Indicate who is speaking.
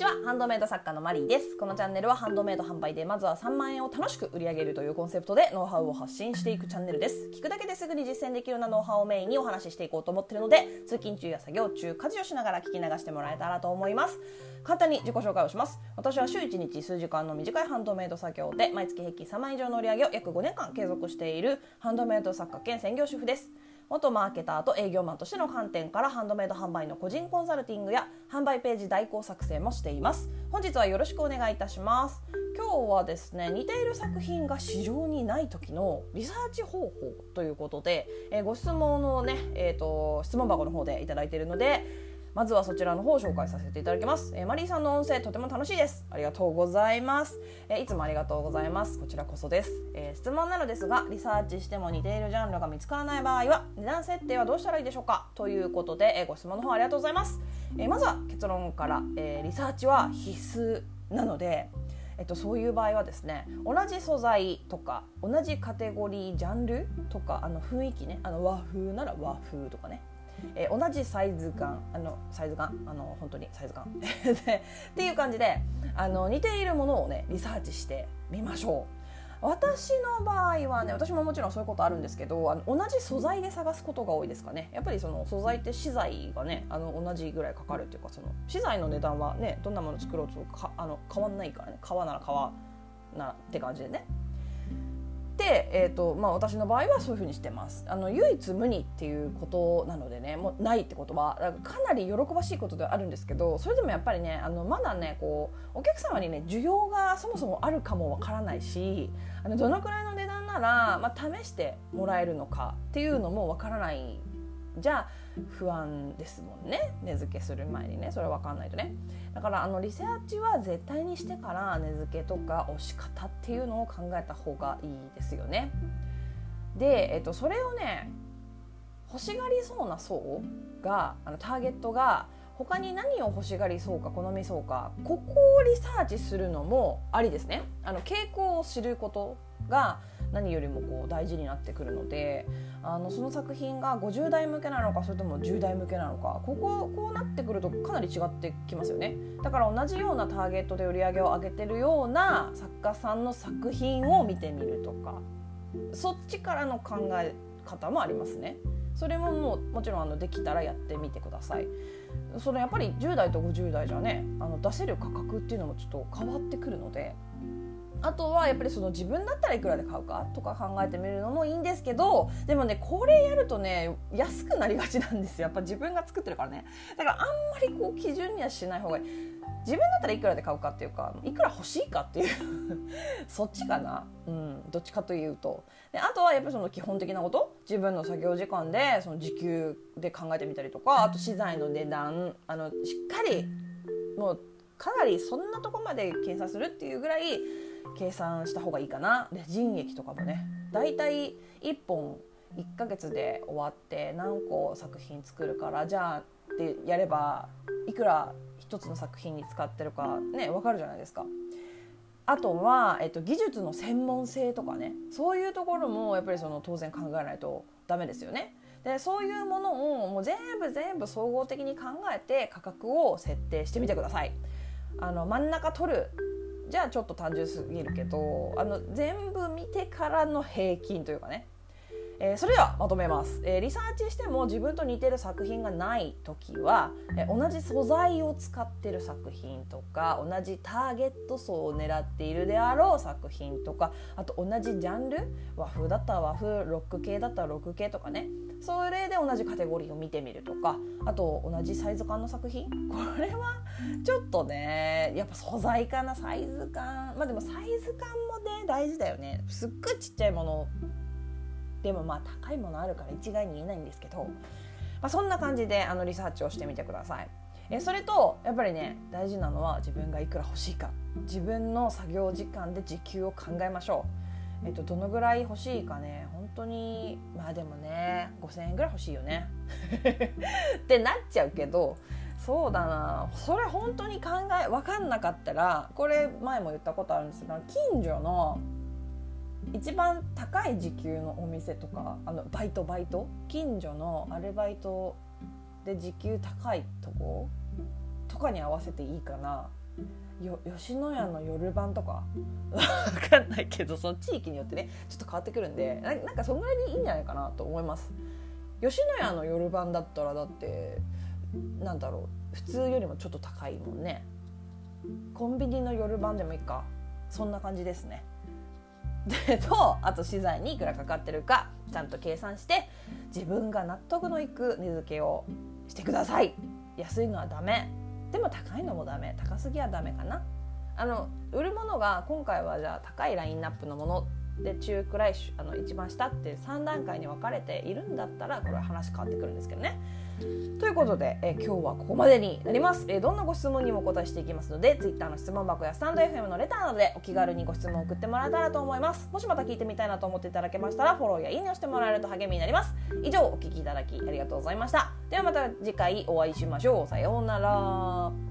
Speaker 1: ちは。ハンドメイド作家のマリーです。このチャンネルはハンドメイド販売でまずは3万円を楽しく売り上げるというコンセプトでノウハウを発信していくチャンネルです。聞くだけですぐに実践できるようなノウハウをメインにお話ししていこうと思っているので通勤中や作業中家事をしながら聞き流してもらえたらと思います。簡単に自己紹介をします。私は週1日数時間の短いハンドメイド作業で毎月平均3万以上の売り上げを約5年間継続しているハンドメイド作家兼専業主婦です。元マーケターと営業マンとしての観点からハンドメイド販売の個人コンサルティングや販売ページ代行作成もしています。本日はよろしくお願いいたします。今日はですね似ている作品が市場にない時のリサーチ方法ということで、えー、ご質問のね、えーと、質問箱の方でいただいているのでまずはそちらの方を紹介させていただきます、えー、マリーさんの音声とても楽しいです。ありがとうございます、えー、いつもありがとうございます。こちらこそです、えー、質問なのですがリサーチしても似ているジャンルが見つからない場合は値段設定はどうしたらいいでしょうか？ということで、えご質問の方ありがとうございます、えまずは結論から、えリサーチは必須なのでえっと、そういう場合はですね同じ素材とか同じカテゴリージャンルとかあの雰囲気ねあの和風なら和風とかね。えー、同じサイズ感あのサイズ感あの本当にサイズ感。っていう感じであの似ているものをねリサーチしてみましょう。私の場合はね私ももちろんそういうことあるんですけどあの同じ素材で探すことが多いですかね。やっぱりその素材って資材がねあの同じぐらいかかるっていうかその資材の値段はねどんなもの作ろうとかあの変わんないからね。革なら革なって感じでね。で、えーとまあ、私の場合はそういうふうにしてます。あの唯一無二っていうことなのでねもうないってことはかなり喜ばしいことではあるんですけどそれでもやっぱりねあのまだねこうお客様にね需要がそもそもあるかもわからないしあのどのくらいの値段なら、まあ、試してもらえるのかっていうのもわからないじゃあ不安ですもんね。値付けする前にね。それ分かんないとね。だからあのリサーチは絶対にしてから値付けとか押し方っていうのを考えた方がいいですよね。で、えっと、それをね欲しがりそうな層があのターゲットが他に何を欲しがりそうか好みそうかここをリサーチするのもありですね。あの傾向を知ることが何よりもこう大事になってくるのであのその作品が50代向けなのかそれとも10代向けなのかこここうなってくるとかなり違ってきますよねだから同じようなターゲットで売り上げを上げてるような作家さんの作品を見てみるとかそっちからの考え方もありますね。それももうもちろんあのできたらやってみてください。そのやっぱり10代と50代じゃねあの出せる価格っていうのもちょっと変わってくるのであとはやっぱりその自分だったらいくらで買うかとか考えてみるのもいいんですけどでもねこれやるとね安くなりがちなんですよ。やっぱ自分が作ってるからね。だからあんまりこう基準にはしない方がいい。自分だったらいくらで買うかっていうかいくら欲しいかっていう。そっちかな、うん、どっちかというと。であとはやっぱりその基本的なこと。自分の作業時間でその時給で考えてみたりとかあと資材の値段。あのしっかりもうかなりそんなとこまで計算するっていうぐらい計算した方がいいかなで人液とかもねだいたい1本1ヶ月で終わって何個作品作るからじゃあってやればいくら1つの作品に使ってるかね分かるじゃないですか。あとは、えっと、技術の専門性とかねそういうところもやっぱりその当然考えないとダメですよね。でそういうものをもう全部全部総合的に考えて価格を設定してみてください。あの真ん中取るじゃあちょっと単純すぎるけどあの全部見てからの平均というかね。えー、それではまとめます、えー、リサーチしても自分と似てる作品がない時は、えー、同じ素材を使ってる作品とか同じターゲット層を狙っているであろう作品とかあと同じジャンル？和風だったら和風ロック系だったらロック系とかね。それで同じカテゴリーを見てみるとかあと同じサイズ感の作品？これはちょっとねやっぱ素材かなサイズ感。まあでもサイズ感もね大事だよね。すっごいちっちゃいものでもまあ高いものあるから一概に言えないんですけど、まあ、そんな感じであのリサーチをしてみてください。えそれとやっぱりね大事なのは自分がいくら欲しいか自分の作業時間で時給を考えましょう。えっと、どのぐらい欲しいかね本当にまあでもね5,000円ぐらい欲しいよね ってなっちゃうけどそうだなそれ本当に考え分かんなかったらこれ前も言ったことあるんですが近所の一番高い時給のお店とかあのバイトバイト？近所のアルバイトで時給高いとことかに合わせていいかな。よ吉野家の夜晩とか？分かんないけどその地域によってねちょっと変わってくるんでななんかそんぐらいでいいんじゃないかなと思います。吉野家の夜晩だったらだってなんだろう普通よりもちょっと高いもんね。コンビニの夜晩でもいいか。そんな感じですね。で とあと資材にいくらかかってるかちゃんと計算して自分が納得のいく値付けをしてください。安いのはダメ。でも高いのもダメ。高すぎはダメかな。あの売るものが今回はじゃあ高いラインナップのもので中くらいあの一番下って3段階に分かれているんだったらこれは話変わってくるんですけどね。ということで、え今日はここまでになります、えどんなご質問にもお答えしていきますので Twitter の質問箱やスタンド FM のレターなどでお気軽にご質問を送ってもらえたらと思います。もしまた聞いてみたいなと思っていただけましたらフォローやいいねをしてもらえると励みになります。以上お聞きいただきありがとうございました。ではまた次回お会いしましょう。さようなら。